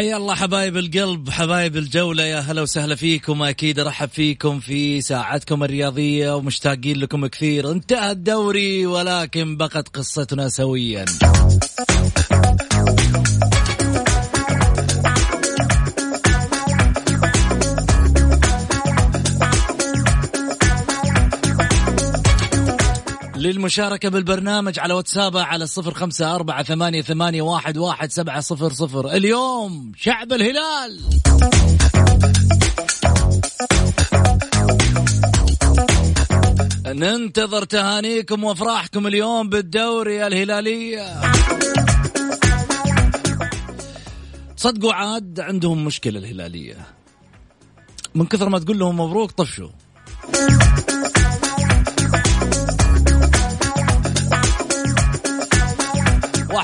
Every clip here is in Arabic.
حيا الله حبايب القلب حبايب الجولة يا هلا وسهلا فيكم. أكيد أرحب فيكم في ساعتكم الرياضية ومشتاقين لكم كثير. انتهى الدوري ولكن بقت قصتنا سويا. للمشاركة بالبرنامج على واتساب على صفر خمسة أربعة ثمانية, ثمانية واحد, واحد سبعة صفر صفر. اليوم شعب الهلال. ننتظر تهانيكم وافراحكم اليوم بالدوري الهلالية صدقوا عاد عندهم مشكلة الهلالية. من كثر ما تقول لهم مبروك طفشوا.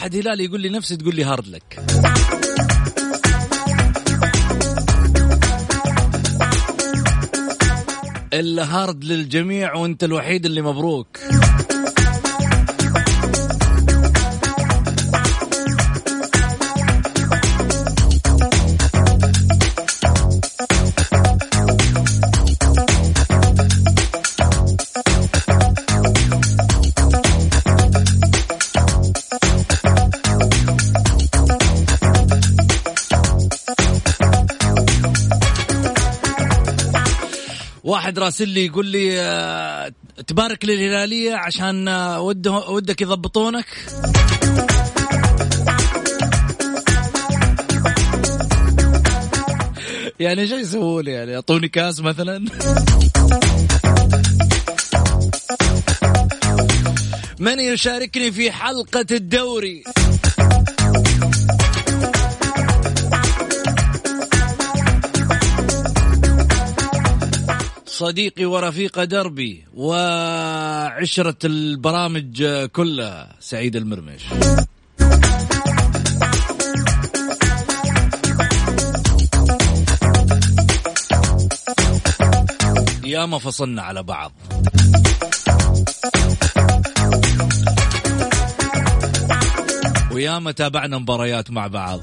واحد هلالي يقول لي نفسي تقول لي هارد لك. الهارد للجميع وانت الوحيد اللي مبروك. واحد راسل لي يقول لي آه، تبارك للهلاليه عشان آه، وده ودك يضبطونك. يعني شو يسووا لي يعني؟ يعطوني كاس مثلا؟ من يشاركني في حلقة الدوري؟ صديقي ورفيق دربي وعشرة البرامج كلها سعيد المرمش. يا ما فصلنا على بعض. ويا ما تابعنا مباريات مع بعض.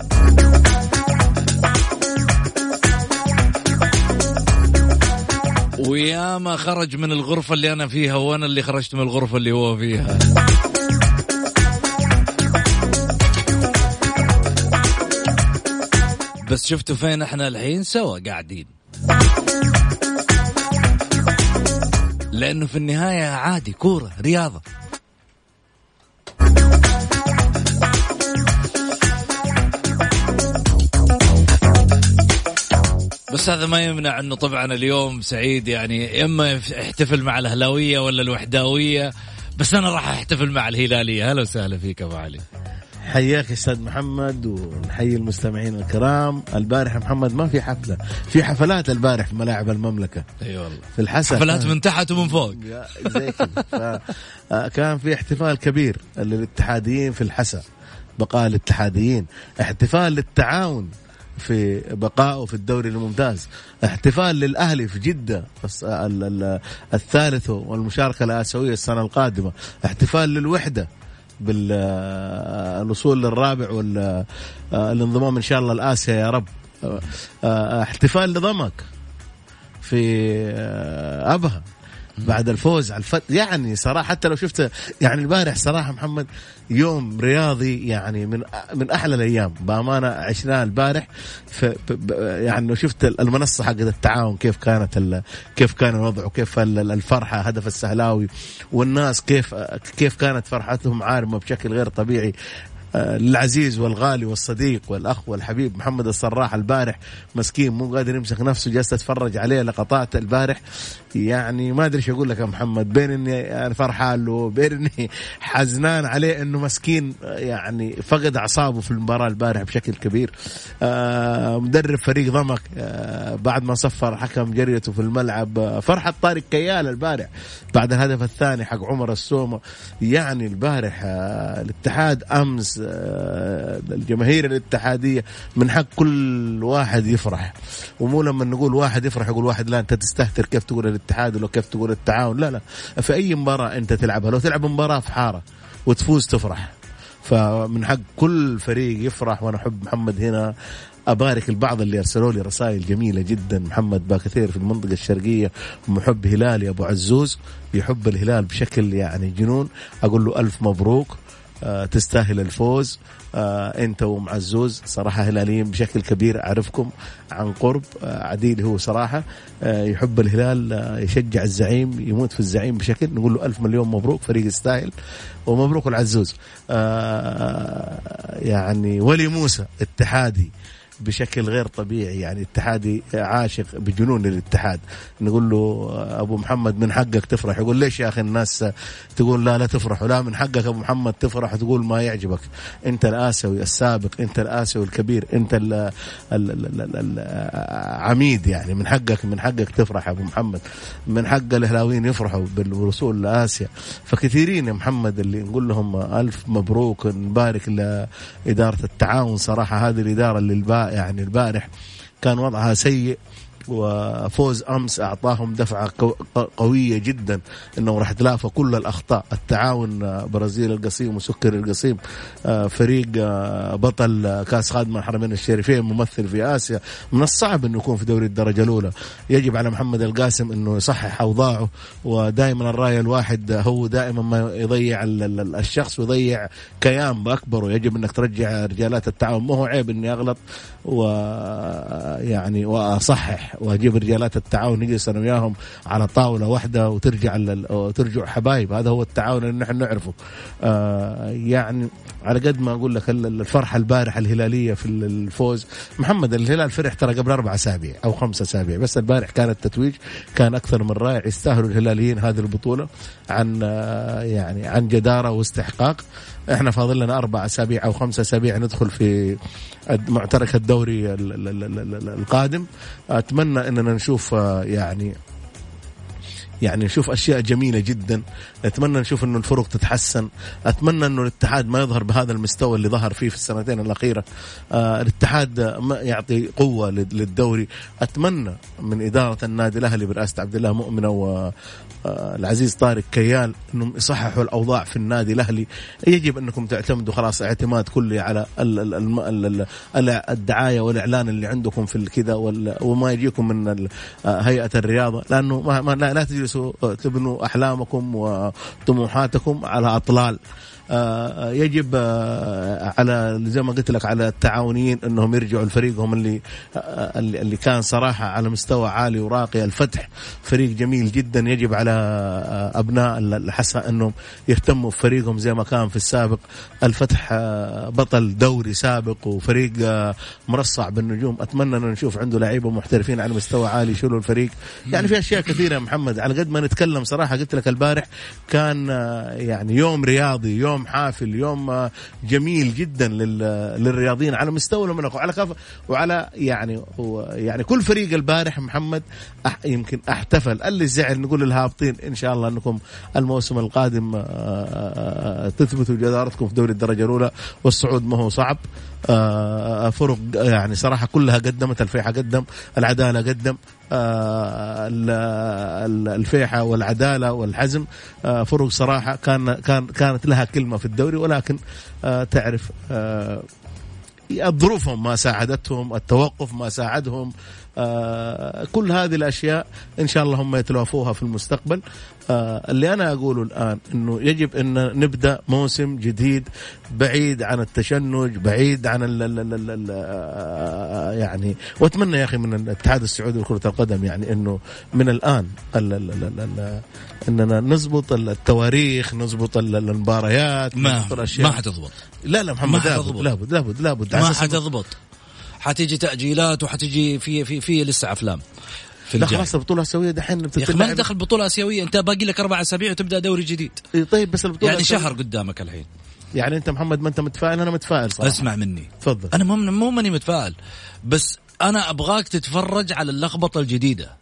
ويا ما خرج من الغرفة اللي أنا فيها وأنا اللي خرجت من الغرفة اللي هو فيها. بس شفتوا فين إحنا الحين؟ سوا قاعدين. لأنه في النهاية عادي كورة رياضة. بس هذا ما يمنع إنه طبعا اليوم سعيد يعني إما يحتفل مع الأهلاوية ولا الوحداوية بس أنا راح أحتفل مع الهلالية. أهلا وسهلا فيك أبو علي. حياك أستاذ محمد ونحيي المستمعين الكرام. البارح محمد ما في حفلة في حفلات البارح في ملاعب المملكة. أي والله. في الحسا حفلات من تحت ومن فوق. زي كذا. آه، كان في احتفال كبير للاتحاديين في الحسا بقاء الاتحاديين. احتفال للتعاون. في بقائه في الدوري الممتاز. احتفال للأهلي في جدة الثالث والمشاركة الآسيوية السنة القادمة. احتفال للوحدة بالوصول للرابع والانضمام إن شاء الله لآسيا يا رب. احتفال لضمك في أبها. بعد الفوز على الفت يعني صراحة حتى لو شفت يعني البارح صراحة محمد يوم رياضي يعني من من أحلى الأيام. بأمانة عشناه البارح يعني لو شفت المنصة حقت التعاون كيف كانت كيف كان الوضع وكيف الفرحة هدف السهلاوي والناس كيف كيف كانت فرحتهم عارمة بشكل غير طبيعي. العزيز والغالي والصديق والأخ والحبيب محمد الصراح البارح مسكين مو قادر يمسك نفسه جالس أتفرج عليه لقطات البارح. يعني ما أدري إيش أقول لك يا محمد. بين إني فرحان له بين إني حزنان عليه إنه مسكين يعني فقد أعصابه في المباراة البارح بشكل كبير. آه مدرب فريق ضمك آه بعد ما صفر حكم جريته في الملعب آه فرحة طارق كيال البارح بعد الهدف الثاني حق عمر السومة. يعني البارح الاتحاد أمس الجماهير الاتحادية من حق كل واحد يفرح. ومو لما نقول واحد يفرح يقول واحد لا أنت تستهتر كيف تقول الاتحاد ولا كيف تقول التعاون. لا لا. في أي مباراة أنت تلعبها لو تلعب مباراة في حارة وتفوز تفرح. فمن حق كل فريق يفرح وأنا أحب محمد هنا. أبارك البعض اللي أرسلوا لي رسائل جميلة جدا. محمد باكثير في المنطقة الشرقية. محب هلالي أبو عزوز. يحب الهلال بشكل يعني جنون. أقول له ألف مبروك. آه تستاهل الفوز. آه انت ومعزوز صراحة هلاليين بشكل كبير أعرفكم عن قرب. آه عديل هو صراحة. آه يحب الهلال آه يشجع الزعيم يموت في الزعيم بشكل نقول له ألف مليون مبروك فريق يستاهل ومبروك العزوز آه يعني ولي موسى اتحادي بشكل غير طبيعي يعني اتحادي عاشق بجنون للاتحاد نقول له أبو محمد من حقك تفرح. يقول ليش يا أخي الناس تقول لا لا تفرح؟ ولا من حقك أبو محمد تفرح وتقول ما يعجبك. أنت الاسيوي السابق أنت الاسيوي الكبير أنت العميد يعني. من حقك من حقك تفرح أبو محمد. من حق الأهلاويين يفرحوا بالوصول لآسيا. فكثيرين يا محمد اللي نقول لهم ألف مبروك نبارك لإدارة التعاون. صراحة هذه الإدارة اللي يعني البارح كان وضعها سيء. وفوز أمس أعطاهم دفعة قوية جدا انه راح تلافى كل الأخطاء التعاون برازيل القصيم وسكر القصيم فريق بطل كاس خادم الحرمين الشريفين ممثل في آسيا. من الصعب إنه يكون في دوري الدرجة الأولى. يجب على محمد القاسم إنه يصحح أوضاعه ودائما الرأي الواحد هو دائما ما يضيع الشخص ويضيع كيان باكبره يجب إنك ترجع رجالات التعاون. ما هو عيب إني أغلط ويعني وأصحح. واجيب رجالات التعاون نجلس أنا وياهم على طاولة واحدة وترجع وترجع حبايب. هذا هو التعاون اللي نحن نعرفه. آه يعني على قد ما أقول لك الفرحة البارحة الهلالية في الفوز. محمد الهلال فرح ترى قبل أربع أسابيع أو خمس أسابيع بس البارح كان التتويج كان أكثر من رائع. يستاهلوا الهلاليين هذه البطولة عن آه يعني عن جدارة واستحقاق. إحنا فاضل لنا أربع أسابيع أو خمس أسابيع ندخل في معترك الدوري القادم. أتمنى إننا نشوف يعني يعني نشوف أشياء جميلة جدا. أتمنى نشوف إنه الفرق تتحسن. أتمنى إنه الاتحاد ما يظهر بهذا المستوى اللي ظهر فيه في السنتين الأخيرة. آه الاتحاد ما يعطي قوة للدوري. أتمنى من إدارة النادي الأهلي برئاسة عبد الله مؤمنة و العزيز طارق كيال إنهم يصححوا الأوضاع في النادي الأهلي. يجب أنكم تعتمدوا خلاص اعتماد كلي على الدعاية والإعلان اللي عندكم في الكذا وما يجيكم من هيئة الرياضة. لأنه ما لا تبنوا أحلامكم وطموحاتكم على أطلال. يجب على زي ما قلت لك على التعاونيين إنهم يرجعوا لفريقهم اللي اللي كان صراحة على مستوى عالي وراقي. الفتح فريق جميل جدا يجب على أبناء الحسا إنهم يهتموا بفريقهم زي ما كان في السابق. الفتح بطل دوري سابق وفريق مرصع بالنجوم. أتمنى أن نشوف عنده لعيبة محترفين على مستوى عالي يشيلوا الفريق. يعني في أشياء كثيرة يا محمد. على قد ما نتكلم صراحة قلت لك البارح كان يعني يوم رياضي يوم يوم حافل يوم جميل جدا للرياضيين على مستوى المناخ وعلى كف وعلى يعني يعني كل فريق البارح محمد يمكن احتفل. اللي زعل نقول الهابطين إن شاء الله أنكم الموسم القادم تثبتوا جدارتكم في دوري الدرجة الأولى والصعود ما هو صعب. فرق يعني صراحة كلها قدمت الفيحة قدم العدالة قدم. الفيحة والعدالة والحزم. فرق صراحة كان كان كانت لها كلمة في الدوري ولكن تعرف ظروفهم ما ساعدتهم التوقف ما ساعدهم آه كل هذه الأشياء إن شاء الله هم يتلافوها في المستقبل. آه اللي أنا أقوله الآن إنه يجب إن نبدأ موسم جديد بعيد عن التشنج بعيد عن ال ال ال ال آه يعني وأتمنى يا أخي من الاتحاد السعودي لكرة القدم يعني إنه من الآن ال ال ال ال إننا نضبط التواريخ نضبط المباريات ما نضبط الأشياء. ما حتضبط. لا لا محمد ما لابد. لابد لابد لابد ما حتضبط. حتيجي تأجيلات وحتيجي في في في لسه أفلام في لا خلاص البطولة الأسيوية دحين يا أخي ما دخل بطولة أسيوية. أنت باقي لك أربع أسابيع وتبدأ دوري جديد. طيب بس البطولة يعني شهر قدامك الحين. يعني أنت محمد ما أنت متفائل؟ أنا متفائل صراحة. اسمع مني. تفضل. أنا مو مو ماني متفائل بس أنا أبغاك تتفرج على اللخبطة الجديدة.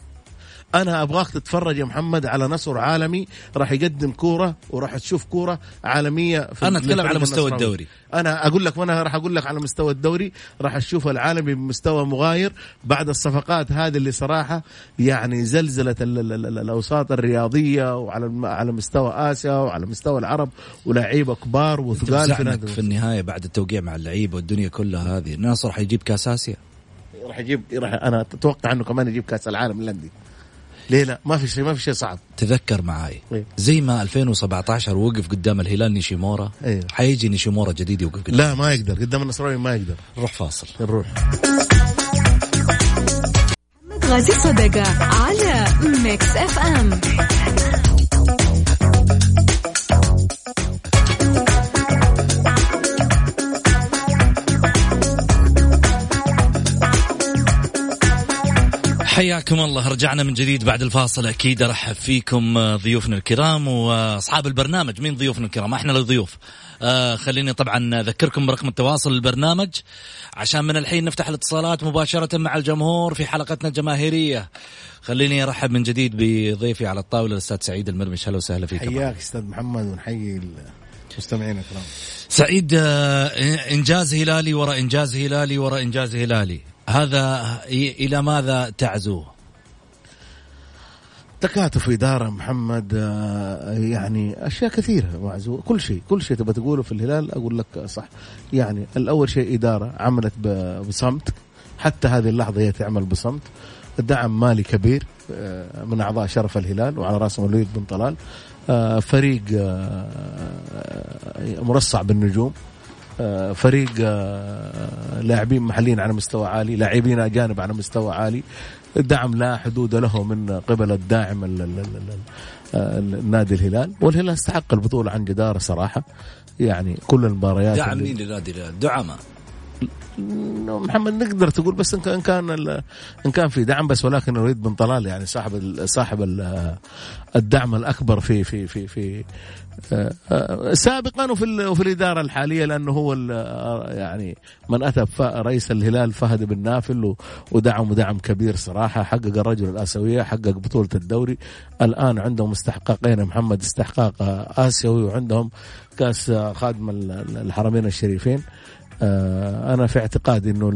أنا أبغاك تتفرج يا محمد على نصر عالمي راح يقدم كورة وراح تشوف كورة عالمية في أنا أتكلم للفريق على مستوى النصراوي. الدوري. أنا أقول لك وأنا راح أقول لك على مستوى الدوري راح تشوف العالمي بمستوى مغاير. بعد الصفقات هذه اللي صراحة يعني زلزلت ال- ال- ال- الأوساط الرياضية وعلى على مستوى آسيا وعلى مستوى العرب ولاعيبة كبار وثقال في في النهاية بعد التوقيع مع اللعيبة والدنيا كلها هذه. الناصر حيجيب كاس آسيا؟ راح يجيب راح أنا أتوقع إنه كمان يجيب كاس العالم للأندية. ليه لا؟ ما في شيء ما في شيء صعب. تذكر معاي. إيه. زي ما 2017 وقف قدام الهلال نيشيمورا إيه. حيجي نيشيمورا جديد يوقف قدام. لا ما يقدر. قدام النصراوي ما يقدر. نروح فاصل. نروح. غازي صدقة على Mix FM حياكم الله. رجعنا من جديد بعد الفاصل. أكيد أرحب فيكم آه، ضيوفنا الكرام وأصحاب البرنامج. مين ضيوفنا الكرام؟ إحنا الضيوف. آه خليني طبعا أذكركم برقم التواصل البرنامج عشان من الحين نفتح الاتصالات مباشرة مع الجمهور في حلقتنا الجماهيرية. خليني أرحب من جديد بضيفي على الطاولة الأستاذ سعيد المرمش أهلا وسهلا فيك. حياك أستاذ محمد ونحيي المستمعين الكرام. سعيد آه، إنجاز هلالي وراء إنجاز هلالي وراء إنجاز هلالي. هذا إلى ماذا تعزوه؟ تكاتف إدارة محمد آه، يعني أشياء كثيرة معزو كل شيء كل شيء تبغى تقوله في الهلال أقول لك صح. يعني الأول شيء إدارة عملت بصمت. حتى هذه اللحظة هي تعمل بصمت. دعم مالي كبير آه، من أعضاء شرف الهلال وعلى رأسهم الوليد بن طلال. آه، فريق مرصع بالنجوم. فريق آه، لاعبين محليين على مستوى عالي لاعبين أجانب على مستوى عالي. الدعم لا حدود له من قبل الداعم ال- ال- ال- ال- آه، النادي الهلال. والهلال استحق البطولة عن جدارة صراحة. يعني كل المباريات دعم مين لنادي الهلال؟ دعماء محمد نقدر تقول بس إن كان إن كان في دعم بس ولكن الوليد بن طلال يعني صاحب صاحب ال- الدعم الأكبر في في في في آه، سابقا وفي وفي الإدارة الحالية لأنه هو يعني من أتى رئيس الهلال فهد بن نافل و- ودعمه دعم كبير صراحة حقق الرجل الآسيوية حقق بطولة الدوري. الآن عندهم استحقاقين محمد استحقاق آسيوي وعندهم كأس خادم ال- ال- الحرمين الشريفين. أنا في اعتقادي إنه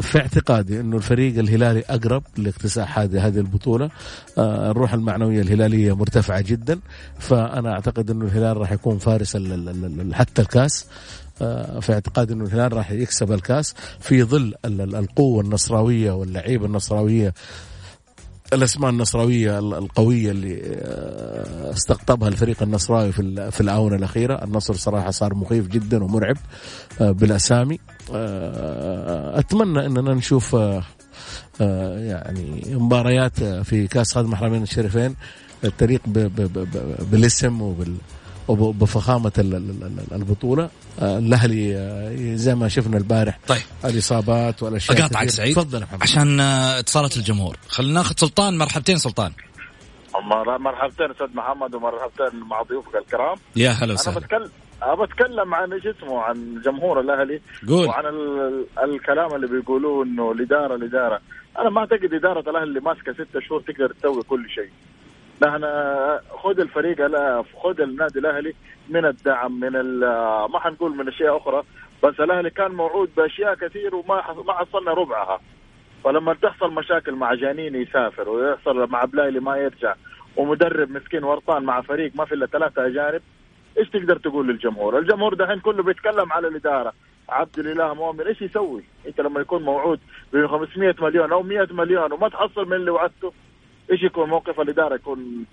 في اعتقادي إنه الفريق الهلالي أقرب لاكتساح هذه هذه البطولة. آه، الروح المعنوية الهلالية مرتفعة جدا فأنا أعتقد إنه الهلال راح يكون فارس حتى الكاس. آه، في اعتقادي إنه الهلال راح يكسب الكاس. في ظل ال- ال- القوة النصراوية واللعيبة النصراوية الأسماء النصراوية ال- القوية اللي آه، استقطبها الفريق النصراوي في في الآونة الأخيرة، النصر صراحة صار مخيف جدا ومرعب آه، بالأسامي. آه، أتمنى إننا نشوف يعني مباريات في كأس خادم الحرمين الشريفين تليق بالاسم وبال وبفخامه ال- ال- ال- البطولة. آه، الأهلي آه، زي ما شفنا البارح. طيب. الإصابات والاشياء أقاطعك. سعيد. تفضل يا محمد. عشان آه، اتصالات الجمهور. خلينا ناخذ سلطان مرحبتين سلطان. مر- مرحبتين أستاذ محمد ومرحبتين مع ضيوفك الكرام. يا هلا أنا وسهلا بتكلم أنا بتكلم عن إيش اسمه عن جمهور الأهلي. قول. وعن ال... الكلام اللي بيقولوه إنه الإدارة الإدارة. أنا ما أعتقد إدارة الأهلي اللي ماسكة ستة شهور تقدر تسوي كل شيء. نحن خذ الفريق خذ النادي الأهلي من الدعم من. ما حنقول من أشياء أخرى بس الأهلي كان موعود بأشياء كثير وما. ما حصلنا ربعها فلما تحصل مشاكل مع جانين يسافر ويحصل مع بلايلي ما يرجع ومدرب مسكين ورطان مع فريق ما في إلا ثلاثة أجانب إيش تقدر تقول للجمهور؟ الجمهور دحين كله بيتكلم على الإدارة، عبد الإله مؤمن إيش يسوي؟ أنت لما يكون موعود ب 500 مليون أو 100 مليون وما تحصل من اللي وعدته إيش يكون موقف الإدارة يكون؟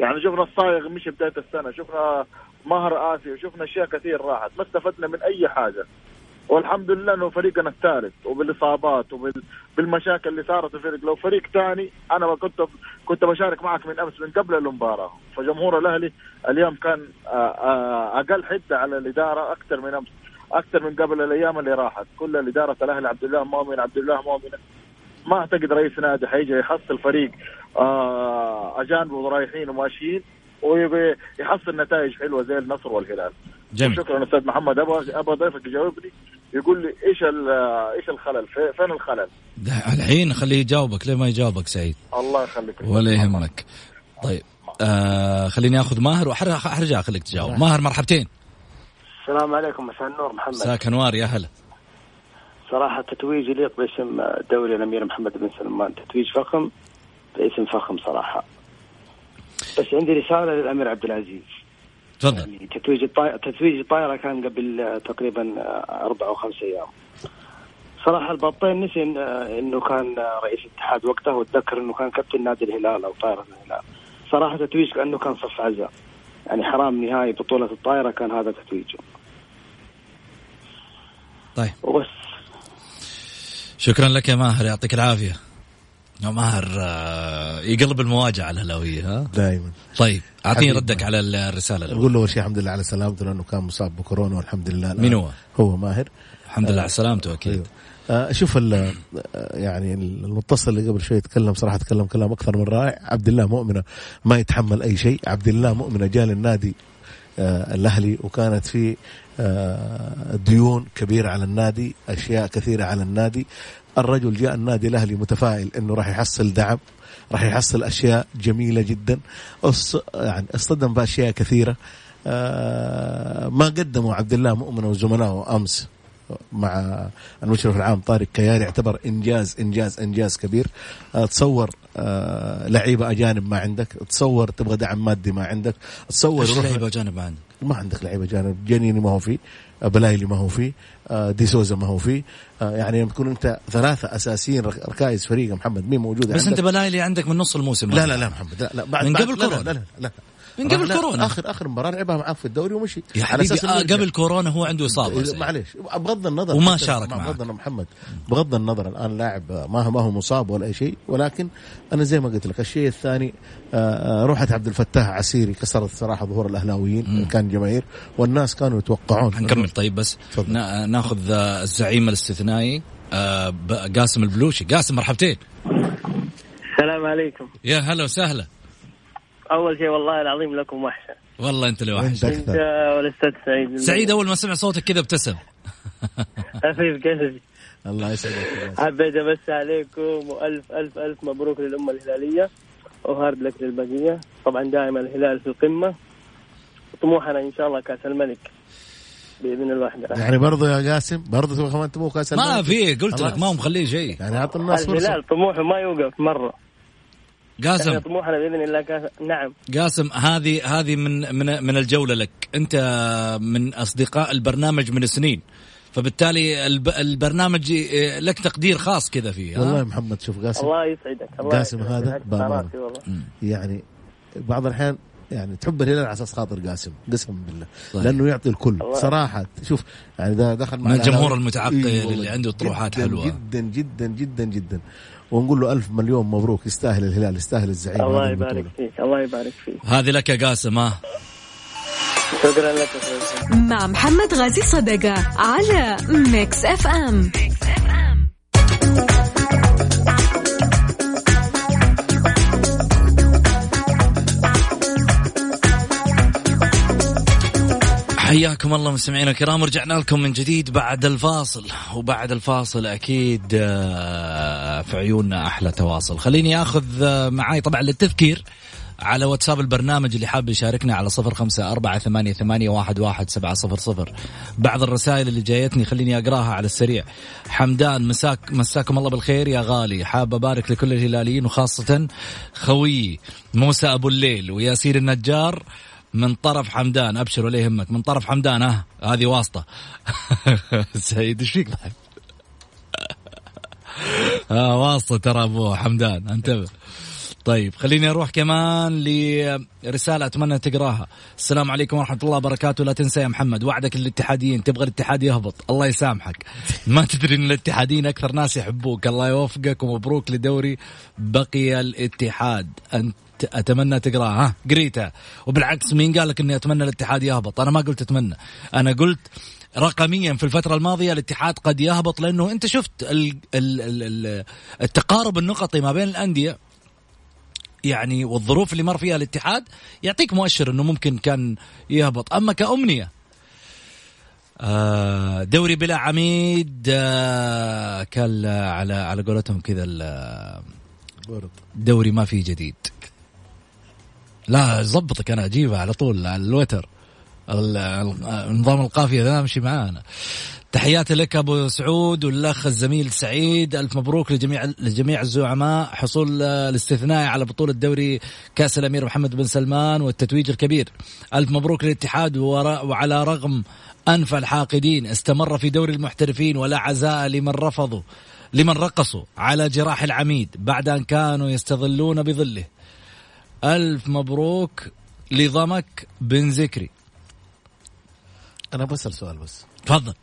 يعني شفنا الصايغ مش بداية السنة شفنا مهر آسيا وشفنا أشياء كثير راحت ما استفدنا من أي حاجة. والحمد لله إنه فريقنا الثالث وبالإصابات وبالمشاكل اللي صارت في الفريق لو فريق ثاني أنا كنت كنت بشارك معك من أمس من قبل المباراة. فجمهور الأهلي اليوم كان آه، آه، أقل حدة على الإدارة أكثر من أمس أكثر من قبل الأيام اللي راحت. كل الاداره الأهلي عبد الله مؤمن عبد الله مؤمن ما أعتقد رئيس نادي حيجي يحصل فريق آه، أجانب ورايحين وماشيين ويبي يحصل نتائج حلوة زي النصر والهلال. جميل. شكرا أستاذ محمد. أبغى أبغى ضيفك يجاوبني يقول لي إيش ال- إيش الخلل؟ في- فين الخلل؟ ده الحين خليه يجاوبك ليه ما يجاوبك سعيد؟ الله يخليك. ولا يهمك. طيب آه خليني آخذ ماهر وحرجع أخليك تجاوب. ماهر مرحبتين. السلام عليكم مساء النور محمد. مساك أنوار يا هلا. صراحة تتويج يليق باسم دوري الأمير محمد بن سلمان. تتويج فخم؟ باسم فخم صراحة. بس عندي رسالة للأمير عبد العزيز. تفضل. يعني تتويج الطائرة تتويج الطائرة كان قبل تقريبا أربع أو خمس أيام. صراحة البطين نسي إن- إنه كان رئيس الاتحاد وقته وتذكر إنه كان كابتن نادي الهلال أو طائرة الهلال. صراحة تتويج كأنه كان صف عزاء يعني حرام نهائي بطولة الطائرة كان هذا تتويجه. طيب. وبس. شكرا لك يا ماهر يعطيك العافية يا ماهر آه، يقلب المواجهه الهلاوية ها دائما طيب أعطيني. ردك على الرسالة الأولى. نقول له أول شيء الحمد لله على سلامته لأنه كان مصاب بكورونا والحمد لله مين هو؟ هو ماهر الحمد لله على سلامته أكيد أيوه. آه، شوف آه، يعني المتصل اللي قبل شوي تكلم صراحة تكلم كلام أكثر من رائع عبد الله مؤمنة ما يتحمل أي شيء عبد الله مؤمنة جاء للنادي آه، الأهلي وكانت في آه، ديون كبيرة على النادي أشياء كثيرة على النادي. الرجل جاء النادي الأهلي متفائل إنه راح يحصل دعم راح يحصل أشياء جميلة جدا. يعني اصطدم بأشياء كثيرة. آه، ما قدموا عبد الله مؤمن وزملائه أمس مع المشرف العام طارق كياري يعتبر إنجاز إنجاز إنجاز كبير. آه، تصور آه، لعيبة أجانب ما عندك تصور تبغى دعم مادي ما عندك تصور يروح- لعيبة جانب عندك ما عندك لعيبة جانب جنيني ما هو فيه آه، بلايلي ما هو فيه آه، دي سوزا ما هو فيه آه، يعني لما تكون أنت ثلاثة أساسيين رك- ركائز فريق محمد مين موجود بس عندك؟ انت بلايلي عندك من نص الموسم لا لا لا محمد لا لا بعد من قبل لا لا كورونا. لا لا, لا. من قبل كورونا. اخر آخر مباراة لعبها معاك في الدوري ومشي. يا على حبيبي آه. قبل كورونا هو عنده إصابة إذا- معليش. بغض النظر وما شارك بغض معك. النظر محمد. بغض النظر الآن لاعب ما ما هو مصاب ولا أي شيء ولكن أنا زي ما قلت لك الشيء الثاني آه، آه، روحة عبد الفتاح عسيري كسرت صراحة ظهور الأهلاويين كان جماهير والناس كانوا يتوقعون حنكمل طيب بس. نا- ناخذ آه، الزعيم الاستثنائي آه، قاسم البلوشي. قاسم مرحبتين. السلام عليكم. يا هلا وسهلا. أول شيء والله العظيم لكم وحشة. والله أنت اللي وحش انت والاستاذ سعيد. سعيد أول ما سمع صوتك كذا ابتسم. حبيب قلبي الله يسعدك حبيت امسي عليكم وألف ألف ألف مبروك للأمة الهلالية. وهارد لك للبقية. طبعا دائما الهلال في القمة. طموحنا إن شاء الله كأس الملك بإذن الواحد. يعني برضو يا قاسم برضو تبغى كمان تبغى كأس ما الملك؟ في قلت. لك ما هو مخليه شيء يعني أعطي الناس فرصة. الهلال طموحه ما يوقف مرة. قاسم طموحنا بإذن الله كاس نعم قاسم هذه هذه من من من الجولة لك أنت من أصدقاء البرنامج من سنين فبالتالي الب البرنامج آه، لك تقدير خاص كذا فيه؟ والله يا محمد شوف قاسم الله يسعدك الله قاسم يسعدك. هذا بأمانة. والله. يعني بعض الأحيان يعني تحب الهلال على أساس خاطر قاسم قسما بالله طيب. لأنه يعطي الكل الله. صراحة شوف يعني ده دخل مع من الجمهور. المتعقل إيه اللي. عنده طروحات حلوة. جدا جدا جدا جدا ونقول له ألف مليون مبروك يستاهل الهلال يستاهل الزعيم الله يبارك البطولة. فيك الله يبارك فيك هذه لك يا قاسم ها شكرا لك. مع محمد غازي صدقة على Mix FM حياكم الله مستمعينا الكرام ورجعنا لكم من جديد بعد الفاصل وبعد الفاصل أكيد آه، في عيوننا أحلى تواصل. خليني آخذ آه، معاي طبعا للتذكير على واتساب البرنامج اللي حاب يشاركنا على صفر خمسة أربعة ثمانية, ثمانية واحد, واحد سبعة صفر صفر. بعض الرسائل اللي جايتني خليني أقراها على السريع. حمدان مساك مساكم الله بالخير يا غالي. حاب أبارك لكل الهلاليين وخاصة خويي موسى أبو الليل وياسين النجار من طرف حمدان. ابشر ولا يهمك من طرف حمدان ها هذه واسطة. سعيد إيش فيك؟ آه ترى أبو حمدان انتبه. طيب خليني أروح كمان لرسالة أتمنى تقراها. السلام عليكم ورحمة الله وبركاته. لا تنسى يا محمد وعدك للاتحاديين تبغى الاتحاد يهبط. الله يسامحك. ما تدري إن الاتحاديين أكثر ناس يحبوك. الله يوفقك ومبروك لدوري بقي الاتحاد. أنت أتمنى تقرأها ها؟ قريتها. وبالعكس مين قال لك إني أتمنى الاتحاد يهبط؟ أنا ما قلت أتمنى. أنا قلت رقميا في الفترة الماضية الاتحاد قد يهبط لأنه أنت شفت ال ال ال التقارب النقطي ما بين الأندية يعني والظروف اللي مر فيها الاتحاد يعطيك مؤشر أنه ممكن كان يهبط. أما كأمنية آه، دوري بلا عميد آه، كان على على قولتهم كذا الدوري ما فيه جديد. لا زبطك أنا أجيبها على طول على الوتر نظام القافيه ذا امشي معانا. تحياتي لك أبو سعود والأخ الزميل سعيد. ألف مبروك لجميع لجميع الزعماء. حصول الاستثنائي على بطولة دوري كأس الأمير محمد بن سلمان والتتويج الكبير. ألف مبروك للاتحاد وعلى رغم أنف الحاقدين. استمر في دوري المحترفين ولا عزاء لمن رفضوا لمن رقصوا على جراح العميد بعد أن كانوا يستظلون بظله. ألف مبروك لضمك بن ذكري أنا بسال سؤال بس. تفضل.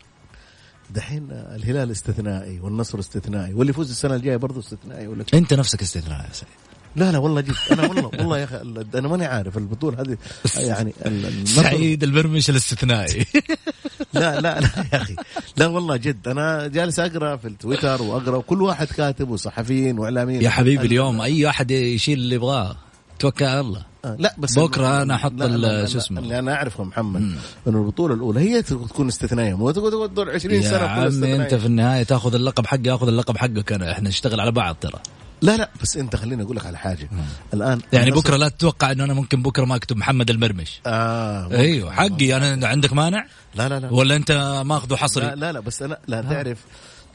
دحين الهلال استثنائي والنصر استثنائي واللي يفوز السنة الجاية برضه استثنائي ولا؟ أنت نفسك استثنائي يا سعيد. لا لا والله جد أنا والله والله يا أخي أنا ماني عارف البطولة هذه يعني سعيد البرمش الاستثنائي. لا لا لا يا أخي لا والله جد أنا جالس أقرأ في التويتر وأقرأ وكل واحد كاتب وصحفيين وإعلاميين. يا حبيبي اليوم أي أحد يشيل اللي يبغاه. توكل على الله. لا بس بكرة أنا أحط شو اسمه؟ اللي أنا أعرفه محمد إنه البطولة الأولى هي تكون استثنائية. مو تقعد تدور 20 سنه يا عمي أنت في النهاية تاخذ اللقب حقي أخذ اللقب حقك أنا. إحنا نشتغل على بعض ترى. لا لا بس أنت خليني أقول لك على حاجة. مم. الآن يعني بكرة لا تتوقع إنه أنا ممكن بكرة ما أكتب محمد المرمش. آه أيوه حقي. أنا عندك مانع؟ لا لا لا. ولا أنت ماخذه حصري؟ لا لا, لا بس أنا لا تعرف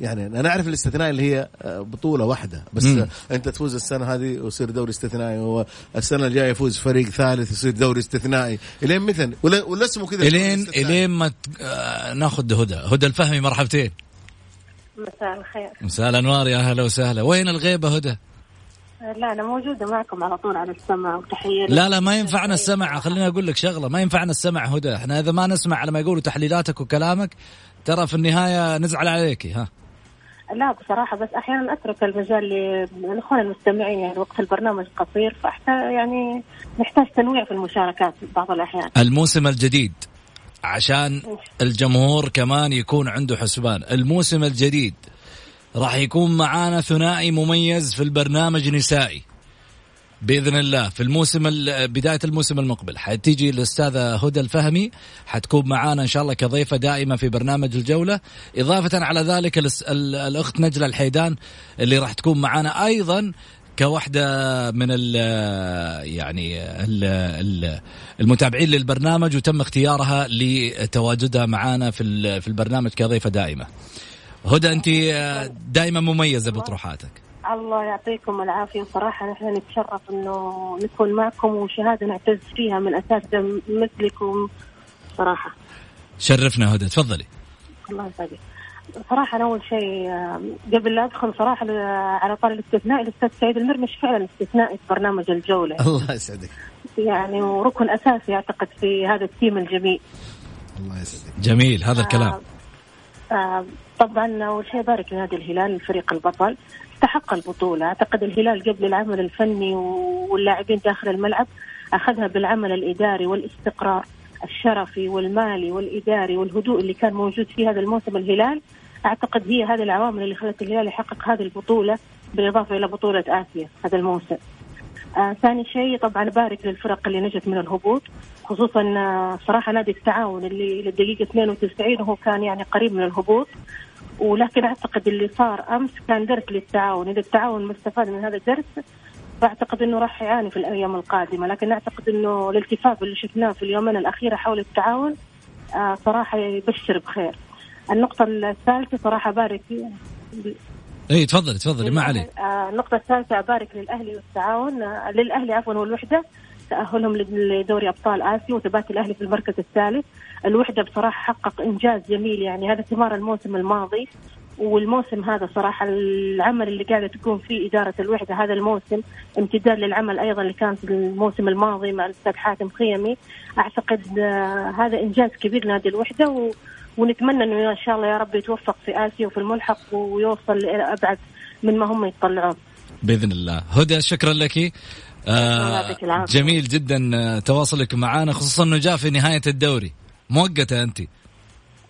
يعني أنا أعرف الاستثناء اللي هي آه، بطولة واحدة. بس مم. أنت تفوز السنة هذه ويصير دوري استثنائي والسنة الجاية يفوز فريق ثالث يصير دوري استثنائي. إلين مثل ولا, اسمه كذا الين إلين ما آه، ناخذ هدى. هدى الفهمي مرحبتين. مساء الخير. مساء الأنوار يا أهلا وسهلا. وين الغيبة هدى؟ لا أنا موجودة معكم على طول على السمع وتحية لا لا ما ينفعنا السمع. خليني أقول لك شغلة. ما ينفعنا السمع هدى. إحنا إذا ما نسمع على ما يقولوا تحليلاتك وكلامك ترى في النهاية نزعل عليك ها. لا بصراحة بس أحيانا أترك المجال للإخوان المستمعين يعني وقت البرنامج قصير فأحتاج يعني نحتاج تنويع في المشاركات بعض الأحيان. الموسم الجديد عشان الجمهور كمان يكون عنده حسبان. الموسم الجديد راح يكون معانا ثنائي مميز في البرنامج نسائي بإذن الله في الموسم بداية الموسم المقبل حتيجي الأستاذة هدى الفهمي حتكون معانا إن شاء الله كضيفة دائمة في برنامج الجولة إضافة على ذلك الأخت نجلة الحيدان اللي راح تكون معانا أيضا كواحدة من ال يعني ال المتابعين للبرنامج وتم اختيارها لتواجدها معنا في في البرنامج كضيفة دائمة. هدى أنت دائما مميزة بطروحاتك. الله يعطيكم العافية. صراحة نحن نتشرف إنه نكون معكم وشهادة نعتز فيها من أساتذة مثلكم. صراحة. شرفنا هدى. تفضلي. الله يسعدك. صراحة أنا أول شيء قبل لا أدخل صراحة على طار الاستثناء الأستاذ سعيد المرمش فعلا استثنائي في برنامج الجولة. الله يسعدك. يعني وركن أساسي أعتقد في هذا التيم الجميل. الله يسعدك. جميل هذا الكلام. آه آه طبعا أول شيء بارك لنادي الهلال الفريق البطل. استحق البطولة. أعتقد الهلال قبل العمل الفني واللاعبين داخل الملعب أخذها بالعمل الإداري والاستقرار الشرفي والمالي والإداري والهدوء اللي كان موجود في هذا الموسم الهلال. أعتقد هي هذه العوامل اللي خلت الهلال يحقق هذه البطولة بالإضافة إلى بطولة آسيا هذا الموسم. آه ثاني شيء طبعا بارك للفرق اللي نجت من الهبوط خصوصا آه صراحة نادي التعاون اللي للدقيقة 92 وهو كان يعني قريب من الهبوط. ولكن أعتقد اللي صار أمس كان درس للتعاون. إذا التعاون ما استفاد من هذا الدرس فأعتقد إنه راح يعاني في الأيام القادمة. لكن أعتقد إنه الالتفاف اللي شفناه في اليومين الاخيره حول التعاون آه صراحة يبشر بخير. النقطة الثالثة صراحة بارك اي تفضلي تفضلي ما عليك. آه النقطة الثالثة أبارك للأهلي والتعاون. آه للأهلي عفوا والوحدة تأهلهم لدوري أبطال آسيا وثبات الأهلي في المركز الثالث. الوحدة بصراحة حقق إنجاز جميل يعني هذا ثمار الموسم الماضي. والموسم هذا صراحة العمل اللي قاعدة تقوم فيه إدارة الوحدة هذا الموسم امتداد للعمل أيضا اللي كان في الموسم الماضي مع الأستاذ حاتم خيمي. أعتقد آه، هذا إنجاز كبير نادي الوحدة و ونتمنى إنه إن شاء الله يا رب يتوفق في آسيا وفي الملحق ويوصل إلى أبعد من ما هم يطلعون. بإذن الله، هدى شكرا لك. آه جميل جدا آه، تواصلك معنا خصوصا إنه جاء في نهاية الدوري مؤقته أنت.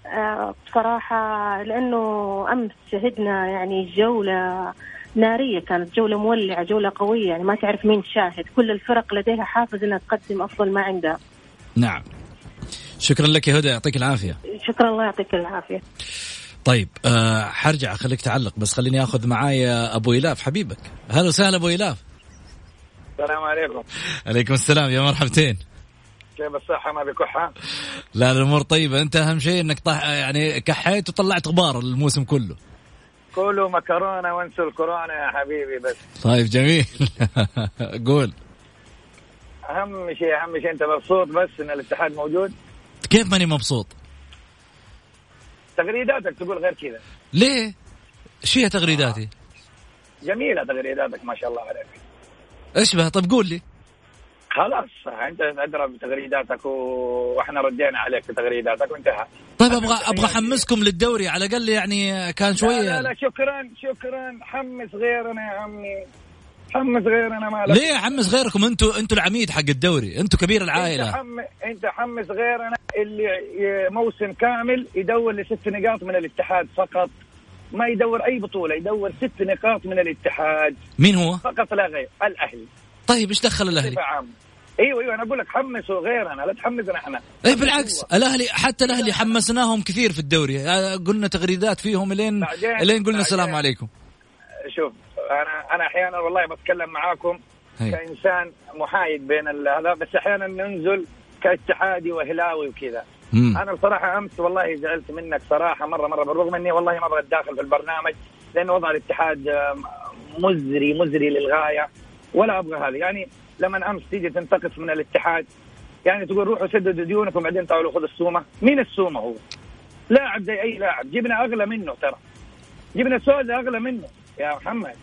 آه بصراحة لأنه أمس شهدنا يعني جولة نارية كانت جولة مولعة جولة قوية يعني ما تعرف مين شاهد كل الفرق لديها حافز إنها تقدم أفضل ما عندها. نعم. شكرا لك يا هدى يعطيك العافية. شكرا الله يعطيك العافية. طيب أه حرجع اخليك تعلق بس خليني آخذ معايا أبو إيلاف حبيبك. هلا وسهلا أبو إيلاف. السلام عليكم. عليكم السلام يا مرحبتين. كيف الصحة؟ ما بكحة؟ لا الأمور طيبة. أنت أهم شيء إنك طح يعني كحيت وطلعت غبار الموسم كله. كلوا مكرونة وانسوا الكورونا يا حبيبي بس. طيب جميل. قول. أهم شيء أهم شيء أنت مبسوط بس إن الاتحاد موجود؟ كيف ماني مبسوط؟ تغريداتك تقول غير كذا ليه؟ إيش فيها تغريداتي؟ جميلة تغريداتك ما شاء الله عليك إيش بها؟ طب قول لي خلاص أنت أدرى بتغريداتك وإحنا ردينا عليك بتغريداتك وانتهى طيب أبغى أبغى أحمسكم للدوري على الأقل يعني كان شوية لا, لا لا شكرا شكرا حمس غيرنا يا عمي حمس غيرنا ما ليه حمس غيركم أنتوا أنتوا العميد حق الدوري. أنتوا كبير العائلة. انت, حم... انت حمس غيرنا اللي موسم كامل يدور لست نقاط من الاتحاد فقط. ما يدور أي بطولة يدور ست نقاط من الاتحاد. مين هو؟ فقط لا غير الأهلي. طيب إيش دخل الأهلي؟ أيوه أيوه أنا أقول لك حمسوا غيرنا لا تحمسنا إحنا. اي بالعكس الاهلي حتى الأهلي حمسناهم كثير في الدوري. قلنا تغريدات فيهم الين إلين قلنا السلام عليكم. شوف أنا أنا أحيانا والله بتكلم معاكم هي. كإنسان محايد بين هذا بس أحيانا ننزل كاتحادي وهلاوي وكذا. أنا بصراحة أمس والله زعلت منك صراحة مره مرة بالرغم إني والله ما أبغى اتداخل في البرنامج لأن وضع الاتحاد مزري مزري للغاية ولا أبغى هذا. يعني لما أمس تيجي تنتقص من الاتحاد يعني تقول روحوا سددوا ديونكم بعدين تعالوا خذوا السومة. مين السومة هو؟ لاعب زي أي لاعب. جبنا أغلى منه ترى. جبنا سوزا أغلى منه. يا محمد.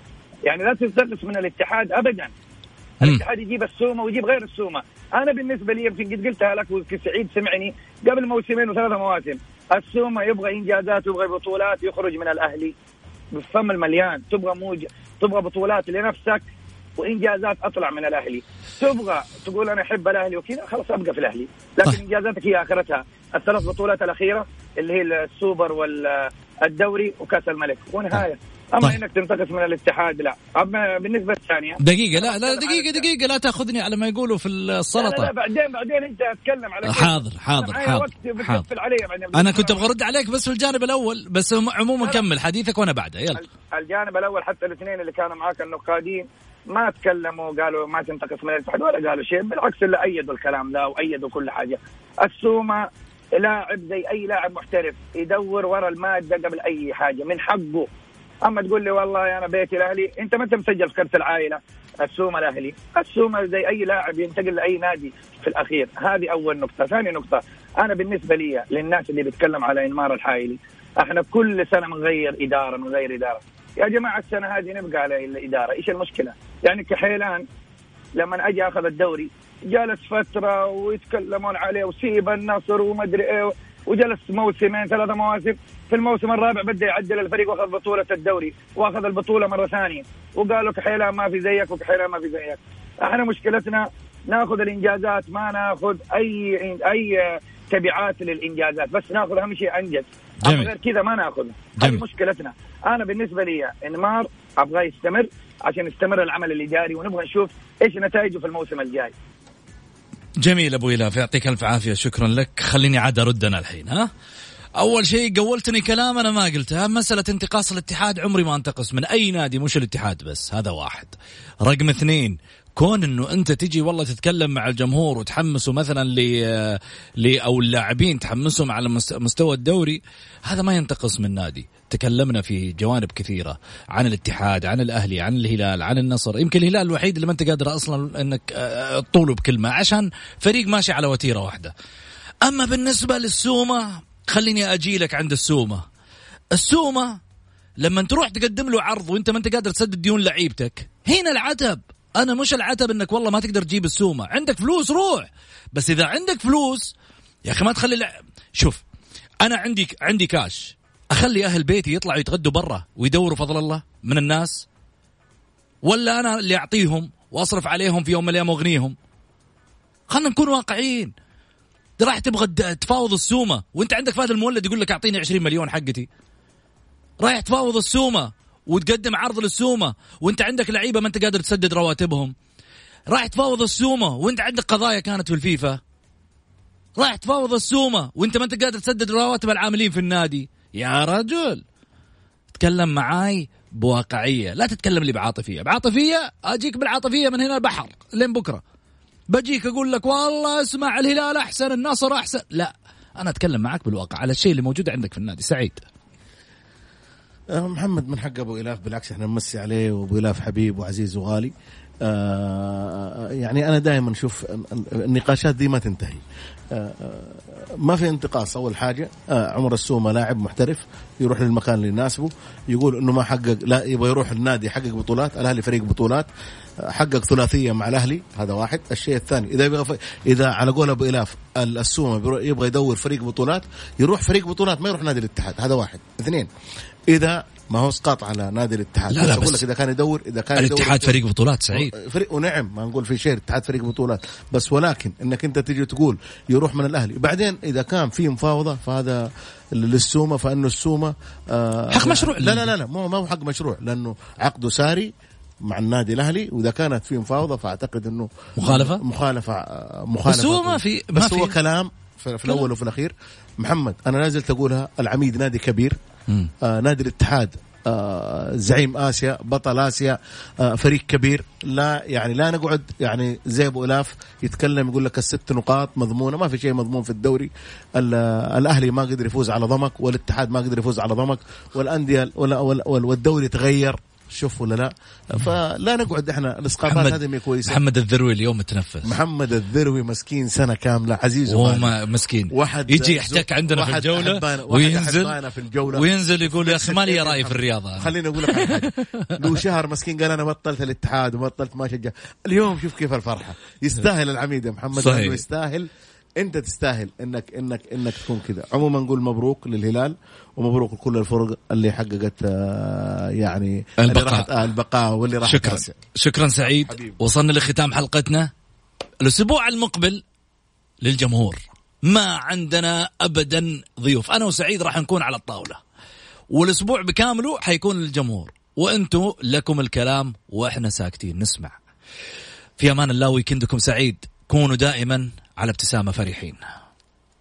يعني لا تنتقص من الاتحاد ابدا. الاتحاد يجيب السومة ويجيب غير السومة. أنا بالنسبة لي يمكن قد قلتها لك وسعيد سمعني قبل موسمين وثلاثة مواسم السومة يبغى إنجازات ويبغى بطولات يخرج من الأهلي. بالفم المليان. تبغى موج تبغى بطولات لنفسك وإنجازات أطلع من الأهلي. تبغى تقول أنا أحب الأهلي وكذا خلاص أبقى في الأهلي. لكن طيب. إنجازاتك هي آخرتها. الثلاث بطولات الأخيرة اللي هي السوبر والدوري وكأس الملك. ونهاية. أما طيب. إنك تنتقص من الاتحاد لا. أما بالنسبة الثانية. دقيقة لا لا دقيقة دقيقة لا تأخذني على ما يقولوا في السلطة. لا, لا, لا بعدين بعدين أنت أتكلم على حاضر حاضر حاضر, حاضر. علي أنا كنت أبغى أرد عليك بس في الجانب الأول بس عموما كمل حديثك وأنا بعده. يلا. الجانب الأول حتى الاثنين اللي كانوا معاك النقادين ما تكلموا قالوا ما تنتقص من الاتحاد ولا قالوا شيء بالعكس الا أيدوا الكلام ذا وأيدوا كل حاجة. السومة لاعب زي أي لاعب محترف يدور ورا المادة قبل أي حاجة من حقه. أما تقول لي والله أنا بيتي الأهلي أنت ما انت مسجل في كرت العائلة؟ السومه الأهلي. السومه زي أي لاعب ينتقل لأي نادي في الأخير. هذه أول نقطة. ثاني نقطة أنا بالنسبة لي للناس اللي بيتكلم على إنمار الحايلي إحنا كل سنة بنغير إدارة نغير إدارة. يا جماعة السنة هذه نبقى على الإدارة. إيش المشكلة؟ يعني كحيلان لما أجي أخذ الدوري جلس فترة ويتكلمون عليه وسيب النصر ومدري إيه وجلس موسمين ثلاثة مواسم. في الموسم الرابع بدا يعدل الفريق وأخذ بطولة الدوري وأخذ البطولة مرة ثانية. وقالوا كحيلان ما في زيك وكحيلان ما في زيك. إحنا مشكلتنا ناخذ الإنجازات ما ناخذ أي أي تبعات للإنجازات بس ناخذ أهم شيء أنجز. جميل. غير كذا ما ناخذ. هذه مشكلتنا. أنا بالنسبة لي إنمار ابغاه يستمر عشان يستمر العمل الإداري ونبغى نشوف إيش نتائجه في الموسم الجاي. جميل أبو إلاف يعطيك ألف عافية شكرا لك. خليني عاد ارد أنا الحين ها؟ أول شيء قولتني كلام أنا ما قلتها مسألة انتقاص الاتحاد عمري ما أنتقص. من أي نادي؟ مش الاتحاد بس. هذا واحد. رقم اثنين كون إنه أنت تجي والله تتكلم مع الجمهور وتحمسه مثلا ل ل أو اللاعبين تحمسهم على مست- مستوى الدوري هذا ما ينتقص من نادي. تكلمنا في جوانب كثيرة عن الاتحاد عن الأهلي عن الهلال عن النصر. يمكن الهلال الوحيد اللي ما أنت قادر أصلا إنك آه، تطوله بكلمة عشان فريق ماشي على وتيرة واحدة. أما بالنسبة للسومة خليني أجي لك عند السومة. السومة لما تروح تقدم له عرض وانت ما انت قادر تسدد ديون لعيبتك هنا العتب. أنا مش العتب إنك والله ما تقدر تجيب السومة. عندك فلوس روح. بس إذا عندك فلوس يا أخي ما تخلي الع- شوف أنا عندي عندي كاش. أخلي أهل بيتي يطلعوا يتغدوا برا ويدوروا فضل الله من الناس؟ ولا أنا اللي أعطيهم وأصرف عليهم في يوم من الأيام وأغنيهم؟ خلينا نكون واقعيين ده راح تبغى تفاوض السومة. وانت عندك فهد المولد يقول لك أعطيني 20 مليون حقتي. رايح تفاوض السومة وتقدم عرض للسومة. وانت عندك لعيبة ما انت قادر تسدد رواتبهم. رايح تفاوض السومة وانت عندك قضايا كانت في الفيفا. رايح تفاوض السومة وانت ما انت قادر تسدد رواتب العاملين في النادي. يا رجل! تكلم معاي بواقعية. لا تتكلم لي بعاطفية. بعاطفية؟ أجيك بالعاطفية من هنا البحر. لين بكرة. بجيك أقول لك والله اسمع الهلال أحسن النصر أحسن. لا أنا أتكلم معك بالواقع على الشيء اللي موجود عندك في النادي. سعيد. آه، محمد من حق أبو إلاف بالعكس إحنا نمسي عليه وأبو إلاف حبيب وعزيز وغالي. يعني أنا دائما أشوف النقاشات دي ما تنتهي. آه، آه، ما في انتقاص. أول حاجة آه، عمر السومة لاعب محترف يروح للمكان اللي يناسبه يقول إنه ما حقق لا يبغى يروح النادي يحقق بطولات الأهلي فريق بطولات آه، حقق ثلاثية مع الأهلي هذا واحد. الشيء الثاني إذا يبغى. إذا على قول ابو الاف ال- السومة يبغى يدور فريق بطولات يروح فريق بطولات ما يروح نادي الاتحاد هذا واحد. اثنين إذا ما هو اسقاط على نادي الاتحاد. لا، لا، بس لك إذا كان يدور إذا كان يدور الاتحاد فريق بطولات سعيد. فريق ونعم ما نقول في شيء الاتحاد فريق بطولات. بس ولكن إنك أنت تيجي تقول يروح من الأهلي. بعدين إذا كان في مفاوضة فهذا للسومة فإنه السومة آه حق مشروع. لا لا لا, لا مو ما هو حق مشروع لأنه عقده ساري مع النادي الأهلي وإذا كانت في مفاوضة فأعتقد إنه مخالفة؟ مخالفة آه، مخالفة. بس هو ما في- ما بس هو كلام في, في الأول وفي الأخير. محمد أنا نازل تقولها العميد نادي كبير. آه نادي الاتحاد آه زعيم آسيا بطل آسيا آه فريق كبير. لا يعني لا نقعد يعني زي ابو الاف يتكلم يقول لك الست نقاط مضمونة ما في شيء مضمون في الدوري. ال- الأهلي ما قدر يفوز على ضمك والاتحاد ما قدر يفوز على ضمك والأندية والدوري تغير. شوف ولا لا فلا نقعد إحنا الإسقاطات هذه ما كويسة محمد الذروي اليوم متنفس محمد الذروي مسكين سنة كاملة عزيز وهو وغالي. ما- مسكين واحد يجي يحتك عندنا في الجولة وينزل في الجولة وينزل يقول يا أخي ما لي رأي في الرياضة. خليني أقول لك. له شهر مسكين قال أنا بطلت الاتحاد وبطلت ما شجع اليوم شوف كيف الفرحة يستاهل العميد يا محمد صحيح. يستاهل انت تستاهل انك انك انك تكون كذا. عموما نقول مبروك للهلال ومبروك لكل الفرق اللي حققت آه، يعني اللي البقاء. راحت آه البقاء واللي راحت شكرا. شكرا سعيد. حبيبي. وصلنا لختام حلقتنا الأسبوع المقبل للجمهور. ما عندنا ابدا ضيوف. أنا وسعيد راح نكون على الطاولة. والأسبوع بكامله حيكون للجمهور. وأنتم لكم الكلام وإحنا ساكتين. نسمع. في أمان الله ويكندكم سعيد. كونوا دائما على ابتسامة فرحين.